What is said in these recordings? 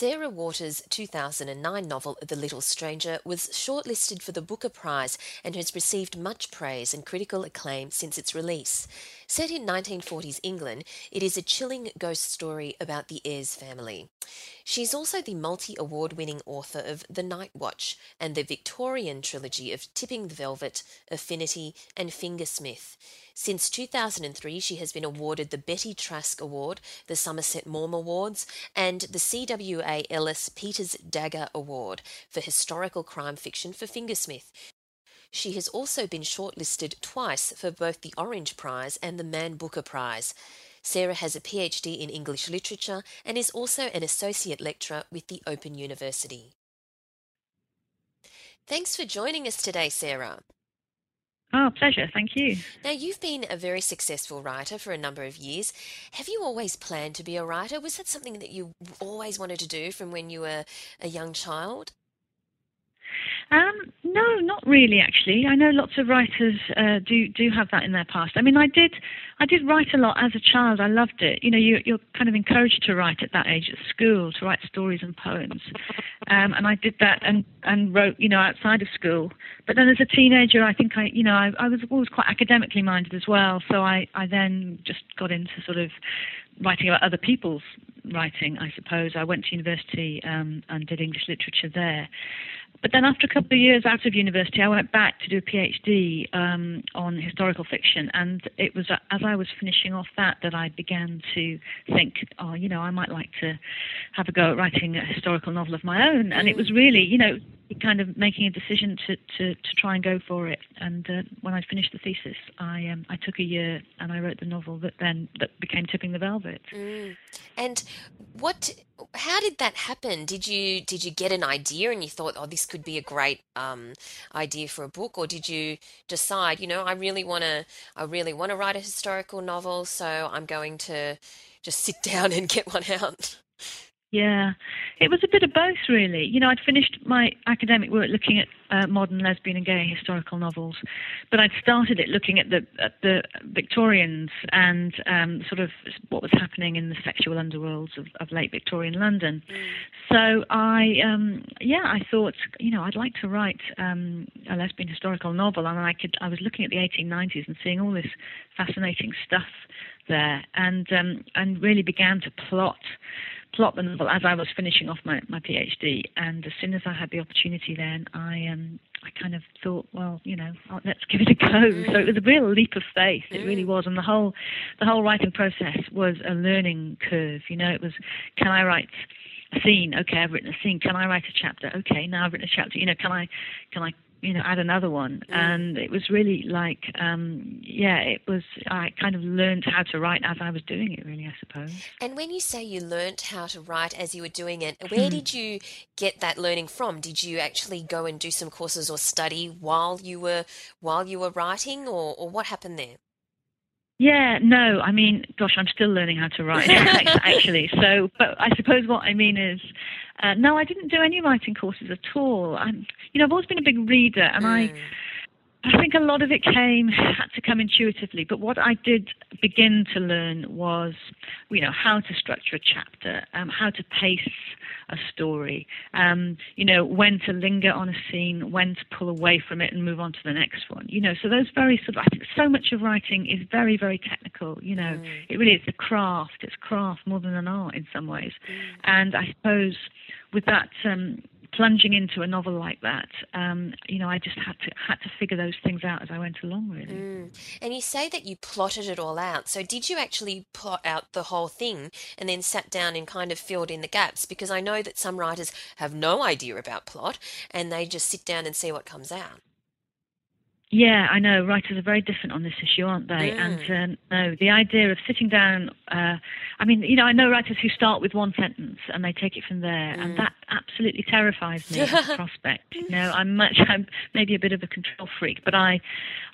Sarah Waters' 2009 novel The Little Stranger was shortlisted for the Booker Prize and has received much praise and critical acclaim since its release. Set in 1940s England, it is a chilling ghost story about the Ayres family. She's also the multi award winning author of The Night Watch and the Victorian trilogy of Tipping the Velvet, Affinity, and Fingersmith. Since 2003, she has been awarded the Betty Trask Award, the Somerset Maugham Awards, and the CWA Ellis Peters Dagger Award for historical crime fiction for Fingersmith. She has also been shortlisted twice for both the Orange Prize and the Man Booker Prize. Sarah has a PhD in English literature and is also an associate lecturer with the Open University. Thanks for joining us today, Sarah. Oh, pleasure. Thank you. Now, you've been a very successful writer for a number of years. Have you always planned to be a writer? Was that something that you always wanted to do from when you were a young child? Um, no, not really. Actually, I know lots of writers uh, do do have that in their past. I mean, I did I did write a lot as a child. I loved it. You know, you, you're kind of encouraged to write at that age at school to write stories and poems, um, and I did that and and wrote you know outside of school. But then as a teenager, I think I you know I, I was always quite academically minded as well. So I I then just got into sort of writing about other people's writing. I suppose I went to university um, and did English literature there. But then after a couple of years out of university, I went back to do a PhD um, on historical fiction, and it was as I was finishing off that that I began to think, oh, you know, I might like to have a go at writing a historical novel of my own. And it was really, you know, kind of making a decision to, to, to try and go for it. And uh, when I finished the thesis, I um, I took a year and I wrote the novel that then that became Tipping the Velvet. Mm. And what? How did that happen? Did you did you get an idea and you thought, oh, this could be a great um, idea for a book, or did you decide, you know, I really want to I really want to write a historical novel, so I'm going to just sit down and get one out? Yeah, it was a bit of both, really. You know, I'd finished my academic work looking at uh, modern lesbian and gay historical novels, but I'd started it looking at the at the Victorians and um, sort of what was happening in the sexual underworlds of, of late Victorian London. Mm. So I, um, yeah, I thought, you know, I'd like to write um, a lesbian historical novel, and I could. I was looking at the 1890s and seeing all this fascinating stuff there, and um, and really began to plot plot the novel as I was finishing off my, my PhD. And as soon as I had the opportunity, then I um I kind of thought, well, you know, let's give it a go. So it was a real leap of faith. It really was, and the whole the whole writing process was a learning curve. You know, it was can I write a scene? Okay, I've written a scene. Can I write a chapter? Okay, now I've written a chapter. You know, can I can I you know, add another one. Mm. And it was really like, um, yeah, it was, I kind of learned how to write as I was doing it, really, I suppose. And when you say you learnt how to write as you were doing it, where hmm. did you get that learning from? Did you actually go and do some courses or study while you were, while you were writing or, or what happened there? Yeah, no, I mean, gosh, I'm still learning how to write actually. So, but I suppose what I mean is, uh, no, I didn't do any writing courses at all. I'm, you know, I've always been a big reader, and mm. I I think a lot of it came had to come intuitively, but what I did begin to learn was, you know, how to structure a chapter, um, how to pace a story, um, you know, when to linger on a scene, when to pull away from it and move on to the next one. You know, so those very sort of, I think so much of writing is very, very technical. You know, mm. it really is a craft. It's craft more than an art in some ways, mm. and I suppose with that. Um, plunging into a novel like that, um, you know, I just had to had to figure those things out as I went along, really. Mm. And you say that you plotted it all out. So did you actually plot out the whole thing and then sat down and kind of filled in the gaps? Because I know that some writers have no idea about plot and they just sit down and see what comes out. Yeah, I know. Writers are very different on this issue, aren't they? Mm. And uh, no, the idea of sitting down. Uh, I mean, you know, I know writers who start with one sentence and they take it from there, Mm. and that absolutely terrifies me as a prospect. You know, I'm much, I'm maybe a bit of a control freak, but I,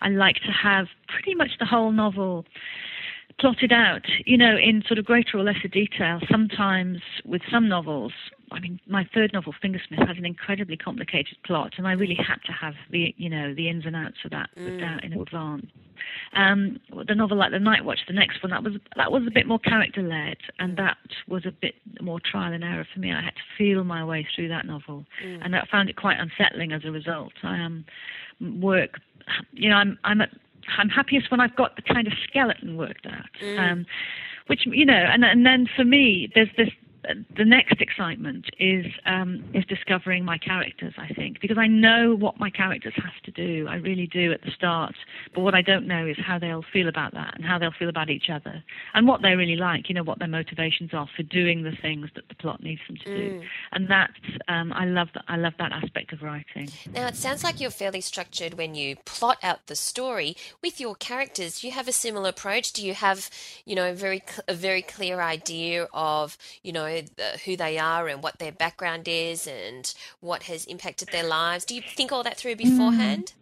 I like to have pretty much the whole novel plotted out, you know, in sort of greater or lesser detail. Sometimes with some novels, I mean, my third novel, Fingersmith, has an incredibly complicated plot, and I really had to have the, you know, the ins and outs of that Mm. out in advance. Um, the novel like The Night Watch, the next one, that was that was a bit more character led, and that was a bit more trial and error for me. I had to feel my way through that novel, Mm. and I found it quite unsettling as a result. I am work, you know, I'm I'm at I'm happiest when I've got the kind of skeleton worked out. Mm. Um, which you know, and and then for me, there's this. The next excitement is um, is discovering my characters. I think because I know what my characters have to do. I really do at the start. But what I don't know is how they'll feel about that and how they'll feel about each other and what they really like. You know what their motivations are for doing the things that the plot needs them to do. Mm. And that's um, I love that. I love that aspect of writing. Now, it sounds like you're fairly structured when you plot out the story. With your characters, do you have a similar approach? Do you have, you know, very a very clear idea of, you know, the, who they are and what their background is and what has impacted their lives? Do you think all that through beforehand?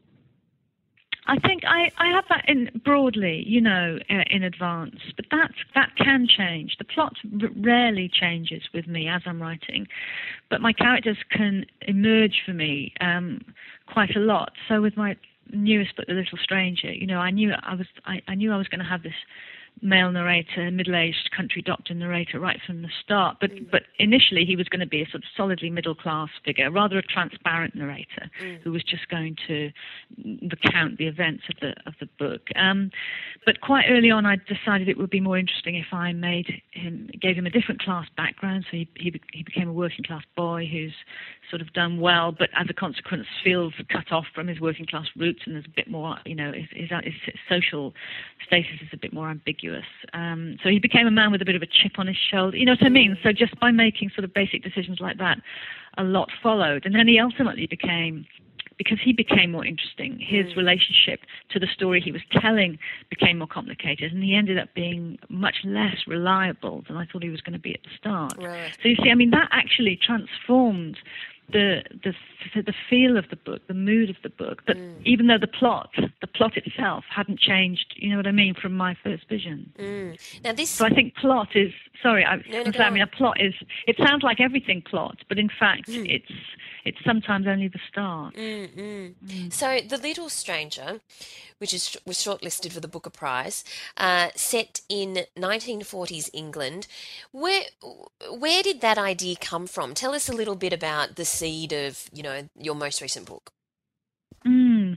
I think I, I have that in broadly, you know, uh, in advance, but that that can change. The plot r- rarely changes with me as I'm writing, but my characters can emerge for me um, quite a lot. So with my newest book, The Little Stranger, you know, I knew I was I, I knew I was going to have this male narrator, middle-aged country doctor narrator right from the start. But but initially he was going to be a sort of solidly middle-class figure, rather a transparent narrator Mm. who was just going to recount the events of the of the book. Um, but quite early on, I decided it would be more interesting if I made him gave him a different class background. So he he, he became a working class boy who's sort of done well, but as a consequence feels cut off from his working class roots, and there's a bit more, you know, his, his, his social status is a bit more ambiguous. Um, so he became a man with a bit of a chip on his shoulder. You know what I mean? So just by making sort of basic decisions like that, a lot followed, and then he ultimately became because he became more interesting. His Mm. relationship to the story he was telling became more complicated, and he ended up being much less reliable than I thought he was going to be at the start. Right. So you see, I mean, that actually transformed the the the feel of the book, the mood of the book. But Mm. even though the plot, the plot itself, hadn't changed, you know what I mean, from my first vision. Mm. Now, this. So I think plot is sorry. I, No, no, I'm sorry, I mean, a plot is. It sounds like everything plot, but in fact, Mm. it's it's sometimes only the start. Mm, mm. So, The Little Stranger, which is was shortlisted for the Booker Prize, uh, set in 1940s England. Where where did that idea come from? Tell us a little bit about the seed of you know your most recent book. Mm.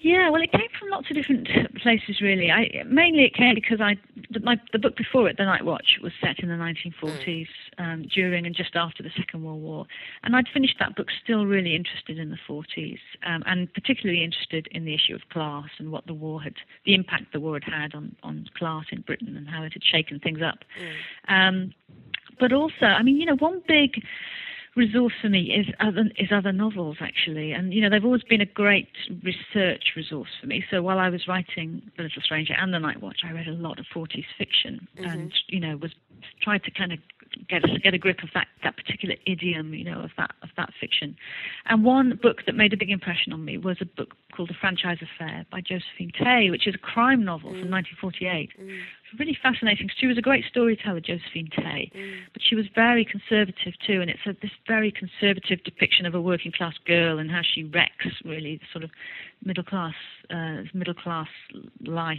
Yeah, well, it came from lots of different places, really. I mainly it came because I the, my the book before it, The Night Watch, was set in the 1940s, um, during and just after the Second World War, and I'd finished that book still really interested in the 40s, um, and particularly interested in the issue of class and what the war had, the impact the war had had on on class in Britain and how it had shaken things up. Mm. Um, but also, I mean, you know, one big resource for me is other is other novels actually, and you know they've always been a great research resource for me. So while I was writing The Little Stranger and The Night Watch, I read a lot of 40s fiction, Mhm. and you know was tried to kind of get a, get a grip of that that particular idiom, you know, of that of that fiction. And one book that made a big impression on me was a book called The Franchise Affair by Josephine Tey, which is a crime novel from 1948 Mm. Really fascinating. She was a great storyteller, Josephine Tey, Mm. but she was very conservative too, and it's a, this very conservative depiction of a working class girl and how she wrecks really the sort of middle class uh, middle class life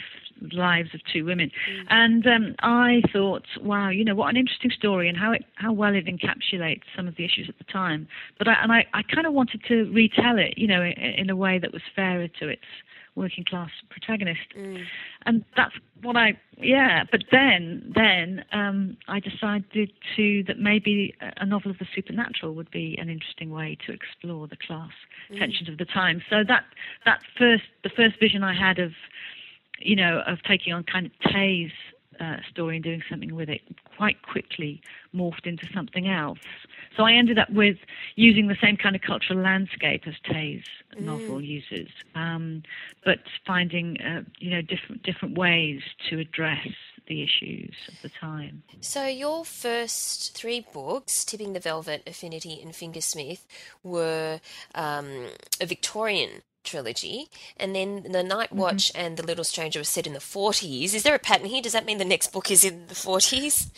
lives of two women. Mm. And um, I thought, wow, you know what an interesting story and how it how well it encapsulates some of the issues at the time. But I and I, I kind of wanted to retell it, you know, in, in a way that was fairer to its working class protagonist, Mm. and that's what I yeah. But then then um, I decided to that maybe a novel of the supernatural would be an interesting way to explore the class Mm. tensions of the time. So that that first the first vision I had of you know of taking on kind of Tey's uh, story and doing something with it quite quickly morphed into something else. So I ended up with using the same kind of cultural landscape as Tey's Mm. novel uses, um, but finding uh, you know different different ways to address the issues of the time. So your first three books, Tipping the Velvet, Affinity, and Fingersmith, were um, a Victorian trilogy, and then The Night mm-hmm. Watch and The Little Stranger were set in the 40s. Is there a pattern here? Does that mean the next book is in the 40s?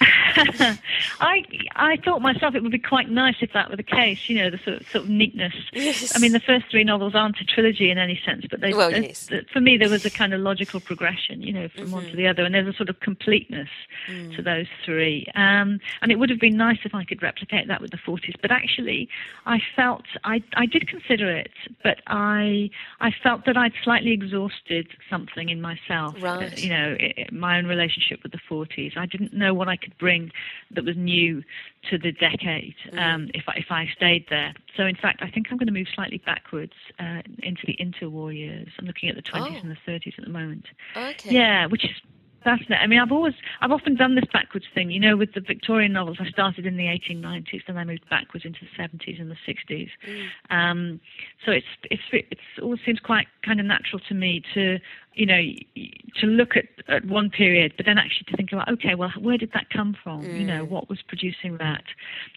I I thought myself it would be quite nice if that were the case. You know, the sort of, sort of neatness. Yes. I mean, the first three novels aren't a trilogy in any sense, but they, Well, they- yes. th- for me there was a kind of logical progression. You know, from one Mm-hmm. to the other, and there's a sort of completeness Mm. to those three. Um, and it would have been nice if I could replicate that with the 40s. But actually, I felt I I did consider it, but I I felt that I'd slightly exhausted something in myself. Right. Uh, you know, i- i- my own relationship with the 40s. I didn't know what I could bring that was new to the decade um, if I, if I stayed there. So in fact, I think I'm going to move slightly backwards uh, into the interwar years. I'm looking at the 20s Oh. and the 30s at the moment. Okay. Yeah, which is fascinating. I mean, I've always, I've often done this backwards thing. You know, with the Victorian novels, I started in the 1890s, then I moved backwards into the 70s and the 60s. Um, so it's, it's, it's always seems quite kind of natural to me to, you know, to look at, at one period, but then actually to think about, okay, well, where did that come from? You know, what was producing that?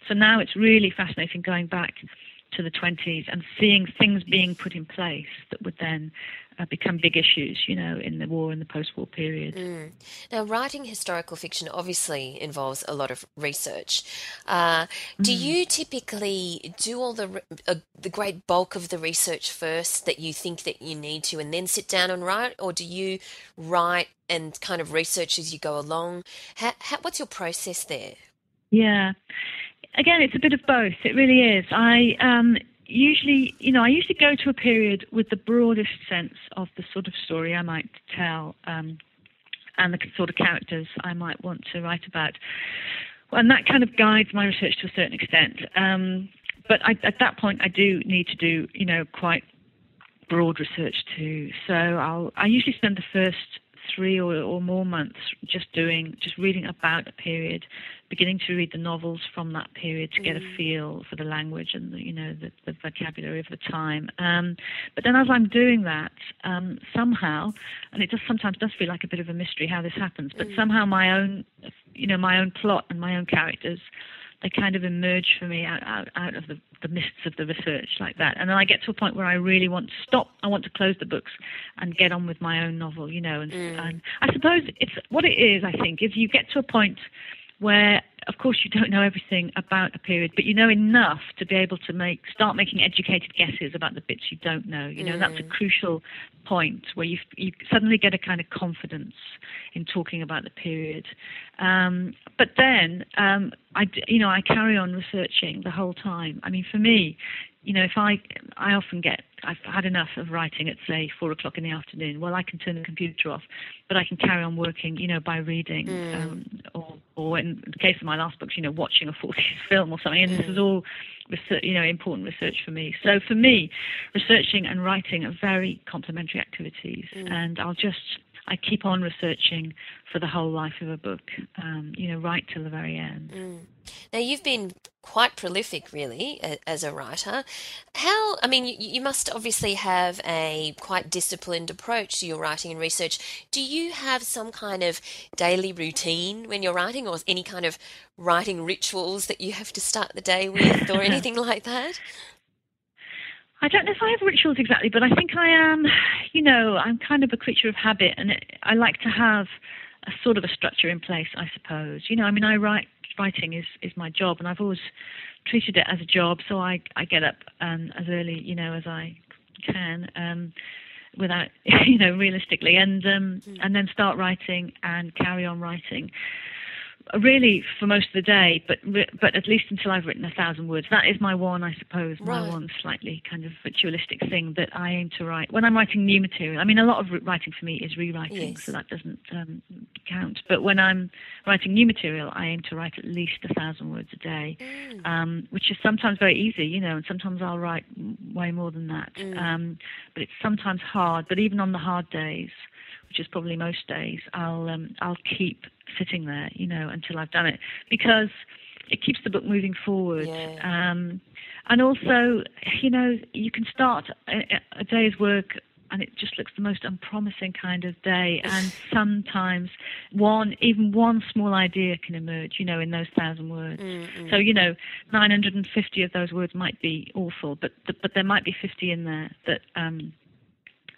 So now it's really fascinating going back to the 20s and seeing things being put in place that would then become big issues, you know, in the war and the post-war period. Mm. Now, writing historical fiction obviously involves a lot of research. Uh, do you typically do all the uh, the great bulk of the research first that you think that you need to, and then sit down and write, or do you write and kind of research as you go along? How, how, what's your process there? Yeah. Again, it's a bit of both. It really is. I um, usually, you know, I usually go to a period with the broadest sense of the sort of story I might tell um, and the sort of characters I might want to write about. And that kind of guides my research to a certain extent. Um, but I, at that point, I do need to do, you know, quite broad research too. So I'll I usually spend the first three or, or more months just doing just reading about a period, beginning to read the novels from that period to get a feel for the language and the, you know the, the vocabulary of the time. Um, but then as I'm doing that, um, somehow, and it just sometimes does feel like a bit of a mystery how this happens, but somehow my own you know my own plot and my own characters they kind of emerge for me out, out, out of the, the mists of the research like that. And then I get to a point where I really want to stop. I want to close the books and get on with my own novel, you know. And, mm. and I suppose it's what it is, I think, is you get to a point where, course, you don't know everything about a period, but you know enough to be able to make start making educated guesses about the bits you don't know. You know, that's a crucial point where you you suddenly get a kind of confidence in talking about the period. Um, but then, um, I you know I carry on researching the whole time. I mean, for me, you know, if I I often get I've had enough of writing at say four o'clock in the afternoon. Well, I can turn the computer off, but I can carry on working, you know, by reading, mm. um, or or in the case of my last books, you know, watching a 40s film or something. And this is mm. all, research, you know, important research for me. So for me, researching and writing are very complementary activities, mm. and I'll just I keep on researching for the whole life of a book, um, you know, right till the very end. Now, you've been quite prolific, really, as a writer. How, I mean, you must obviously have a quite disciplined approach to your writing and research. Do you have some kind of daily routine when you're writing, or any kind of writing rituals that you have to start the day with, or anything like that? I don't know if I have rituals exactly, but I think I am, you know, I'm kind of a creature of habit, and it, I like to have a sort of a structure in place, I suppose. You know, I mean, I write, writing is, is my job, and I've always treated it as a job, so I, I get up um, as early, you know, as I can. Um, without you know realistically and um and then start writing and carry on writing really for most of the day, but but at least until I've written a thousand words. That is my one, I suppose, right. my one slightly kind of ritualistic thing that I aim to write when I'm writing new material. I mean, a lot of writing for me is rewriting, yes. so that doesn't um, count. But when I'm writing new material, I aim to write at least a thousand words a day, mm. um, which is sometimes very easy, you know, and sometimes I'll write way more than that. Mm. Um, but it's sometimes hard. But even on the hard days which is probably most days, I'll um, I'll keep sitting there, you know, until I've done it because it keeps the book moving forward. Yeah. Um, and also, you know, you can start a, a day's work and it just looks the most unpromising kind of day. And sometimes one, even one small idea can emerge, you know, in those thousand words. Mm-hmm. So, you know, 950 of those words might be awful, but but there might be 50 in there that um,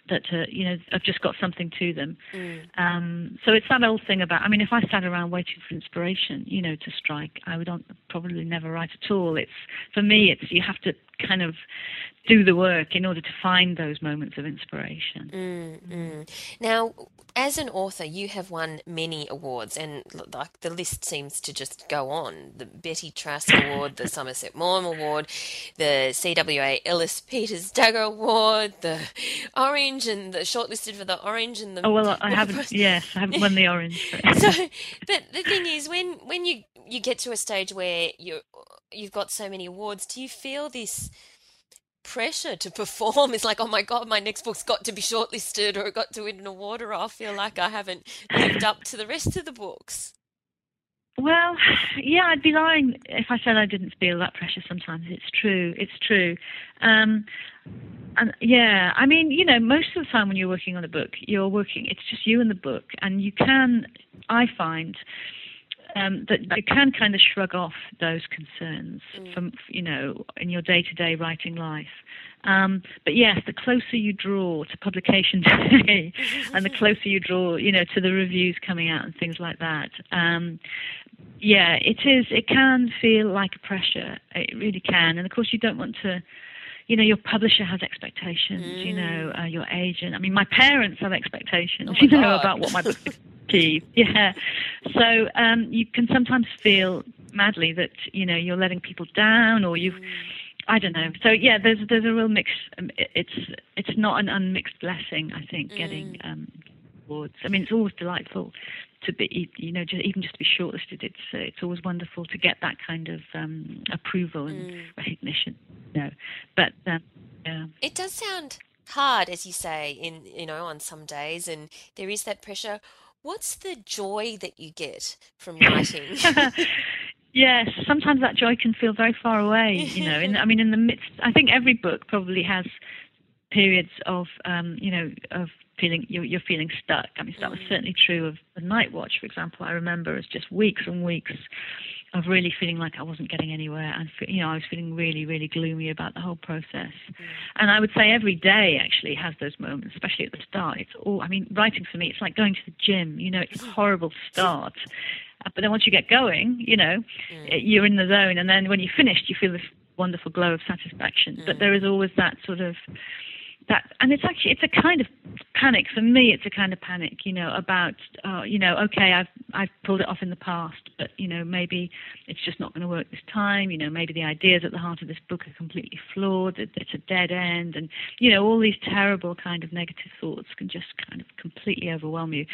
that uh, you know have just got something to them. Mm. Um, so it's that old thing about. I mean, if I sat around waiting for inspiration, you know, to strike, I would probably never write at all. It's for me, it's you have to kind of do the work in order to find those moments of inspiration. Mm, Now, as an author, you have won many awards, and like the list seems to just go on: the Betty Trask Award, the Somerset Maugham Award, the CWA Ellis Peters Dagger Award, the Orange, and the shortlisted for the Orange and the. Oh well, I haven't. Yes, I haven't won the Orange. so, but the thing is, when when you you get to a stage where you you've got so many awards, do you feel this? Pressure to perform. It's like, oh my God, my next book's got to be shortlisted or it got to win an award, or I'll feel like I haven't lived up to the rest of the books. Well, yeah, I'd be lying if I said I didn't feel that pressure sometimes. It's true. It's true. Um, and yeah, I mean, you know, most of the time when you're working on a book, you're working, it's just you and the book. And you can, I find, um, that you can kind of shrug off those concerns mm. from you know in your day-to-day writing life. Um, but yes, the closer you draw to publication day, and the closer you draw, you know, to the reviews coming out and things like that. Um, yeah, it is. It can feel like a pressure. It really can, and of course, you don't want to you know, your publisher has expectations, mm. you know, uh, your agent. I mean, my parents have expectations, oh you know, God. about what my book Yeah. So um, you can sometimes feel madly that you know you're letting people down, or you've. I don't know. So yeah, there's there's a real mix. Um, it's it's not an unmixed blessing. I think mm. getting um, awards. I mean, it's always delightful to be, you know, just, even just to be shortlisted. It's uh, it's always wonderful to get that kind of um, approval and mm. recognition. You know, but um, yeah. It does sound hard, as you say, in you know, on some days, and there is that pressure. What's the joy that you get from writing? yes, sometimes that joy can feel very far away. You know, in, I mean, in the midst, I think every book probably has periods of, um, you know, of feeling you're, you're, feeling stuck. I mean, that was mm. certainly true of the Night Watch, for example. I remember as just weeks and weeks of really feeling like I wasn't getting anywhere, and you know I was feeling really, really gloomy about the whole process. Mm. And I would say every day actually has those moments, especially at the start. It's all I mean, writing for me, it's like going to the gym. You know, it's a horrible start, uh, but then once you get going, you know, mm. you're in the zone, and then when you're finished, you feel this wonderful glow of satisfaction. Mm. But there is always that sort of that and it's actually it's a kind of panic. For me it's a kind of panic you know about uh, you know okay i've i've pulled it off in the past but you know maybe it's just not going to work this time. You know maybe the ideas at the heart of this book are completely flawed it's a dead end and you know all these terrible kind of negative thoughts can just kind of completely overwhelm you.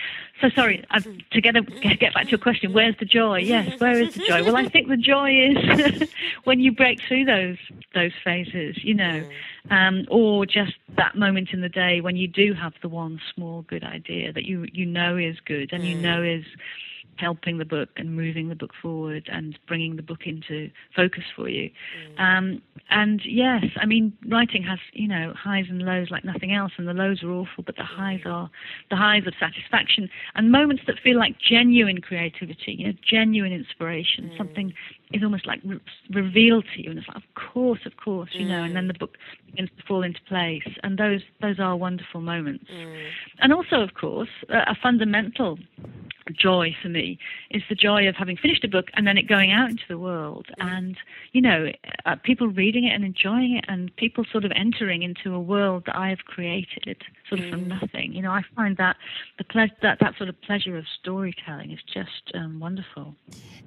So sorry I've, to get, a, get back to your question where's the joy? Yes where is the joy? Well i think the joy is when you break through those those phases you know um, or just that moment in the day when you do have the one small good idea that you you know is good and mm. you know is helping the book and moving the book forward and bringing the book into focus for you. Mm. Um, and yes, I mean, writing has you know highs and lows like nothing else, and the lows are awful, but the highs mm. are the highs of satisfaction and moments that feel like genuine creativity, you know, genuine inspiration, mm. something is almost like re- revealed to you, and it's like, of course, of course, you know, and then the book begins to fall into place, and those those are wonderful moments. Mm. And also, of course, a, a fundamental joy for me is the joy of having finished a book and then it going out into the world mm. and you know uh, people reading it and enjoying it and people sort of entering into a world that I have created sort of mm. from nothing you know I find that the ple- that that sort of pleasure of storytelling is just um, wonderful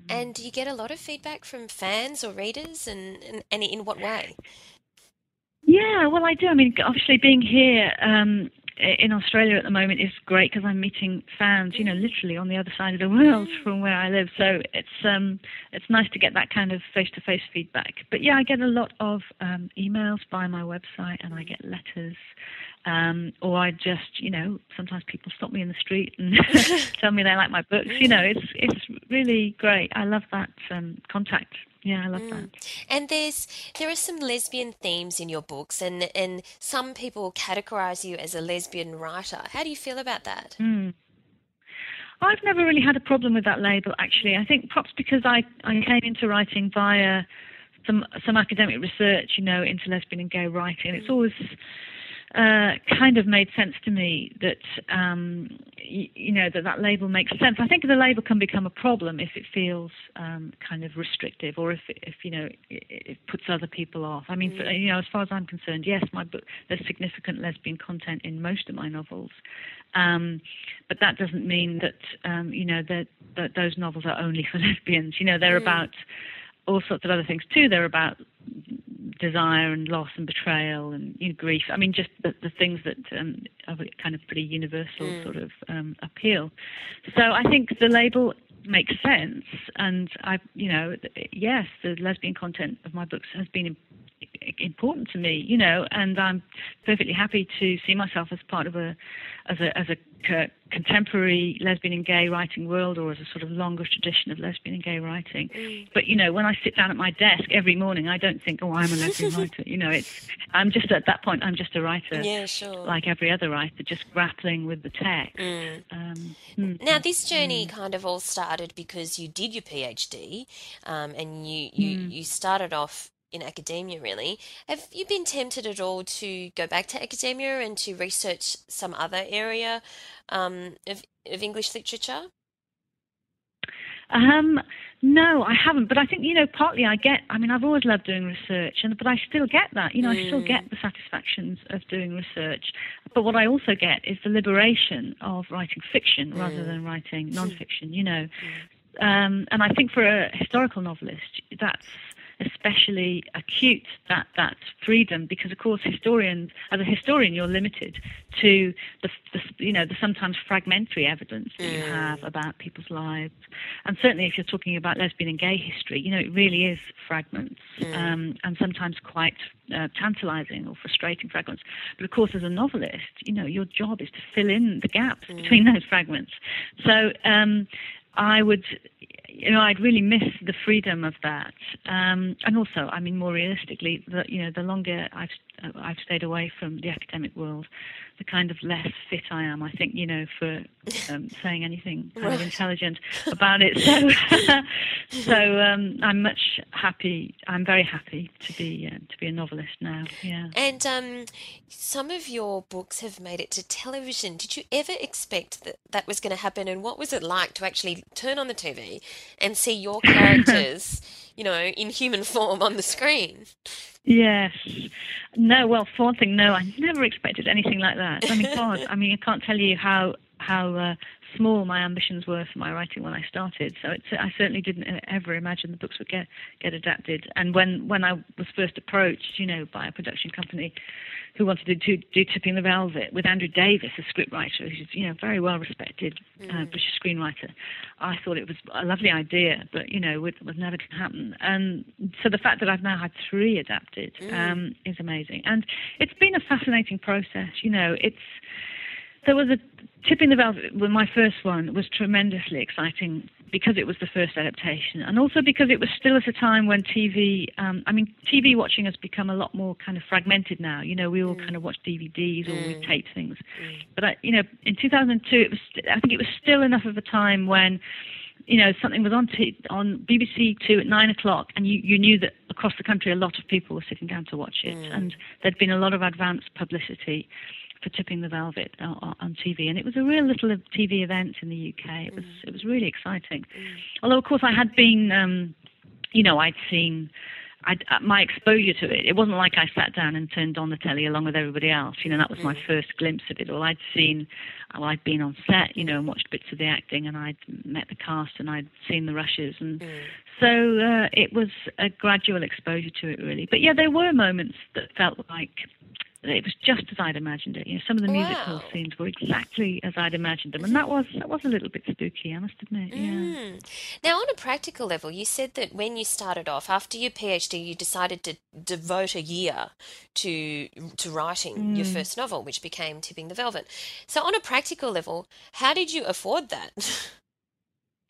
and do you get a lot of feedback from fans or readers and and, and in what way yeah, well, I do. I mean, obviously, being here um, in Australia at the moment is great because I'm meeting fans, you know, literally on the other side of the world from where I live. So it's um, it's nice to get that kind of face-to-face feedback. But yeah, I get a lot of um, emails by my website, and I get letters. Um, or I just, you know, sometimes people stop me in the street and tell me they like my books. You know, it's it's really great. I love that um, contact yeah, I love mm. that. And there's there are some lesbian themes in your books, and and some people categorize you as a lesbian writer. How do you feel about that? Mm. I've never really had a problem with that label, actually. I think perhaps because I, I came into writing via some some academic research, you know, into lesbian and gay writing. It's mm. always uh, kind of made sense to me that um, y- you know that that label makes sense. I think the label can become a problem if it feels um, kind of restrictive or if if you know it, it puts other people off. I mean, mm. for, you know, as far as I'm concerned, yes, my book there's significant lesbian content in most of my novels, um, but that doesn't mean that um, you know that, that those novels are only for lesbians. You know, they're mm. about all sorts of other things too. They're about desire and loss and betrayal and you know, grief. I mean, just the, the things that um, are kind of pretty universal mm. sort of um, appeal. So I think the label makes sense, and I, you know, yes, the lesbian content of my books has been important to me, you know, and I'm perfectly happy to see myself as part of a, as a, as a contemporary lesbian and gay writing world or as a sort of longer tradition of lesbian and gay writing. Mm. But you know, when I sit down at my desk every morning, I don't think, "Oh, I'm a lesbian writer." You know, it's I'm just at that point, I'm just a writer, yeah, sure. like every other writer, just grappling with the text. Mm. Um, hmm. now, this journey mm. kind of all started because you did your PhD, um, and you you, mm. you started off in academia, really. Have you been tempted at all to go back to academia and to research some other area um, of, of English literature? Um, no, I haven't. But I think you know, partly I get. I mean, I've always loved doing research, and but I still get that. You know, mm. I still get mm. the satisfactions of doing research. But what I also get is the liberation of writing fiction mm. rather than writing nonfiction. You know, mm. um, and I think for a historical novelist, that's especially acute that that freedom because of course historians as a historian you're limited to the, the you know the sometimes fragmentary evidence that mm. you have about people's lives and certainly if you're talking about lesbian and gay history you know it really is fragments mm. um, and sometimes quite uh, tantalizing or frustrating fragments but of course as a novelist you know your job is to fill in the gaps mm. between those fragments so um, I would you know, I'd really miss the freedom of that. Um, and also, I mean, more realistically, the, you know, the longer I've I've stayed away from the academic world, the kind of less fit I am. I think, you know, for um, saying anything kind right. of intelligent about it. So, so um, I'm much happy. I'm very happy to be uh, to be a novelist now. Yeah. And um, some of your books have made it to television. Did you ever expect that that was going to happen? And what was it like to actually turn on the TV and see your characters? you know, in human form on the screen. Yes. No, well, for one thing, no, I never expected anything like that. I mean, God, I mean, I can't tell you how how uh, small my ambitions were for my writing when I started. So it's, I certainly didn't ever imagine the books would get get adapted. And when when I was first approached, you know, by a production company who wanted to do, do Tipping the Velvet with Andrew Davies, a scriptwriter who's you know very well respected uh, mm. British screenwriter, I thought it was a lovely idea, but you know, it was never going to happen. And so the fact that I've now had three adapted mm. um, is amazing, and it's been a fascinating process. You know, it's there was a tipping the. Well, my first one was tremendously exciting because it was the first adaptation, and also because it was still at a time when TV. Um, I mean, TV watching has become a lot more kind of fragmented now. You know, we all mm. kind of watch DVDs or we mm. tape things. Mm. But I, you know, in 2002, it was. I think it was still enough of a time when you know, something was on t- on BBC Two at nine o'clock, and you, you knew that across the country a lot of people were sitting down to watch it, mm. and there'd been a lot of advance publicity for Tipping the Velvet on, on TV, and it was a real little TV event in the UK. It was mm. it was really exciting. Mm. Although of course I had been, um, you know, I'd seen. I'd, uh, my exposure to it, it wasn't like I sat down and turned on the telly along with everybody else. You know, that was my mm. first glimpse of it all. I'd seen, well, I'd been on set, you know, and watched bits of the acting, and I'd met the cast, and I'd seen the rushes, and mm. so uh, it was a gradual exposure to it, really. But yeah, there were moments that felt like it was just as I'd imagined it. You know, some of the musical wow. scenes were exactly as I'd imagined them, and that was that was a little bit spooky, I must admit. Mm. Now, on a practical level, you said that when you started off after your PhD, you decided to devote a year to to writing mm. your first novel, which became Tipping the Velvet. So, on a practical level, how did you afford that?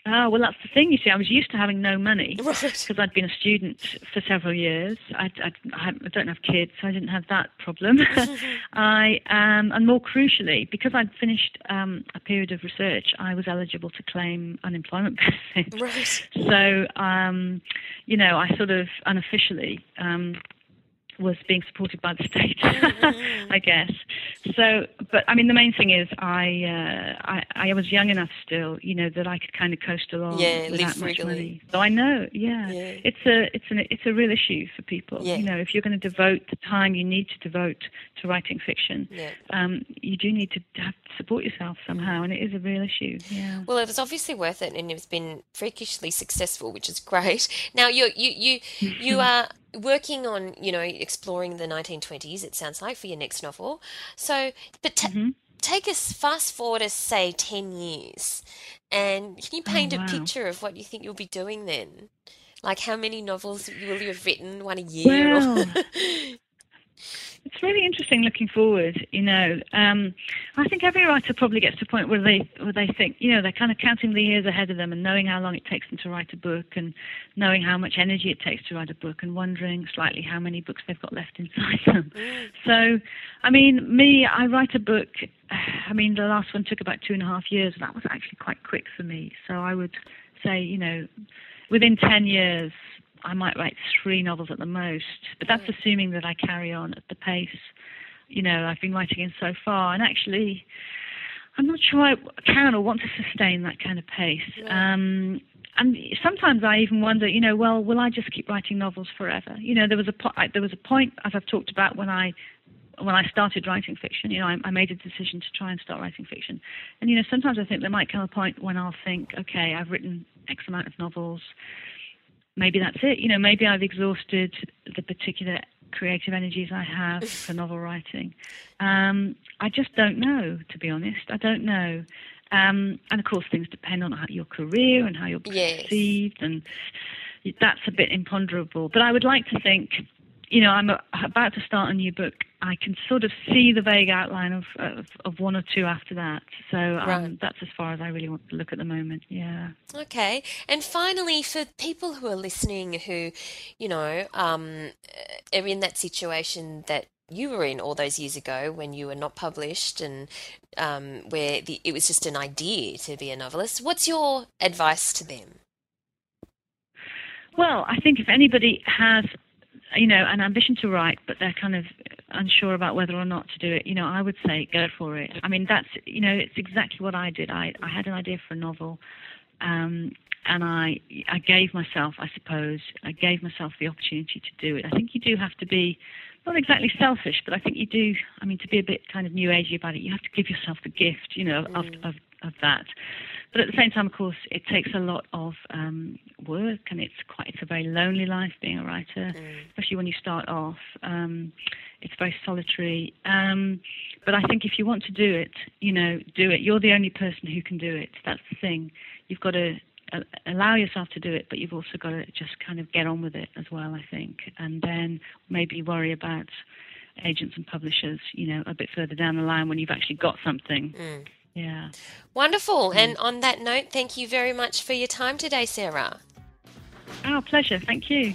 Oh, well, that's the thing. You see, I was used to having no money because right. I'd been a student for several years. I, I, I, don't have kids, so I didn't have that problem. I um, and more crucially, because I'd finished um, a period of research, I was eligible to claim unemployment benefits. Right. So, um, you know, I sort of unofficially um, was being supported by the state, mm-hmm. I guess. So, but I mean, the main thing is, I, uh, I I was young enough still, you know, that I could kind of coast along yeah, without much money. So I know, yeah, yeah, it's a it's an it's a real issue for people. Yeah. You know, if you're going to devote the time you need to devote to writing fiction, yeah. um, you do need to have to support yourself somehow, and it is a real issue. Yeah. Well, it was obviously worth it, and it's been freakishly successful, which is great. Now, you you you you are working on, you know, exploring the 1920s, it sounds like, for your next novel. So, but t- mm-hmm. take us fast forward us, say, 10 years, and can you paint oh, wow. a picture of what you think you'll be doing then? Like how many novels will you have written, one a year? it's really interesting looking forward. You know, um, I think every writer probably gets to a point where they where they think, you know, they're kind of counting the years ahead of them and knowing how long it takes them to write a book and knowing how much energy it takes to write a book and wondering slightly how many books they've got left inside them. So, I mean, me, I write a book. I mean, the last one took about two and a half years. and That was actually quite quick for me. So I would say, you know, within ten years I might write three novels at the most, but that's mm. assuming that I carry on at the pace, you know, I've been writing in so far. And actually, I'm not sure I can or want to sustain that kind of pace. Yeah. Um, and sometimes I even wonder, you know, well, will I just keep writing novels forever? You know, there was a po- there was a point, as I've talked about, when I when I started writing fiction. You know, I, I made a decision to try and start writing fiction, and you know, sometimes I think there might come a point when I'll think, okay, I've written X amount of novels maybe that's it. You know, maybe I've exhausted the particular creative energies I have for novel writing. Um, I just don't know, to be honest. I don't know. Um, and of course, things depend on how, your career and how you're perceived, yes. and that's a bit imponderable. But I would like to think you know, I'm about to start a new book. I can sort of see the vague outline of of, of one or two after that. So um, right. that's as far as I really want to look at the moment. Yeah. Okay. And finally, for people who are listening, who, you know, um, are in that situation that you were in all those years ago when you were not published and um, where the, it was just an idea to be a novelist. What's your advice to them? Well, I think if anybody has you know, an ambition to write, but they're kind of unsure about whether or not to do it, you know, I would say go for it. I mean, that's, you know, it's exactly what I did. I, I had an idea for a novel, um, and I, I gave myself, I suppose, I gave myself the opportunity to do it. I think you do have to be not exactly selfish, but I think you do. I mean, to be a bit kind of new agey about it, you have to give yourself the gift, you know, mm. of, of of that. But at the same time, of course, it takes a lot of um, work, and it's quite it's a very lonely life being a writer, mm. especially when you start off. Um, it's very solitary. Um, but I think if you want to do it, you know, do it. You're the only person who can do it. That's the thing. You've got to uh, allow yourself to do it, but you've also got to just kind of get on with it as well. I think, and then maybe worry about agents and publishers, you know, a bit further down the line when you've actually got something. Mm. Yeah. Wonderful. Mm. And on that note, thank you very much for your time today, Sarah. Our pleasure. Thank you.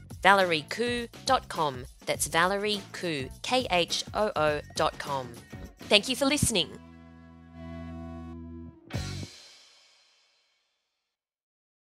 www.valeriekhoo.com. That's Valerie Khoo, K H O O.com. Thank you for listening.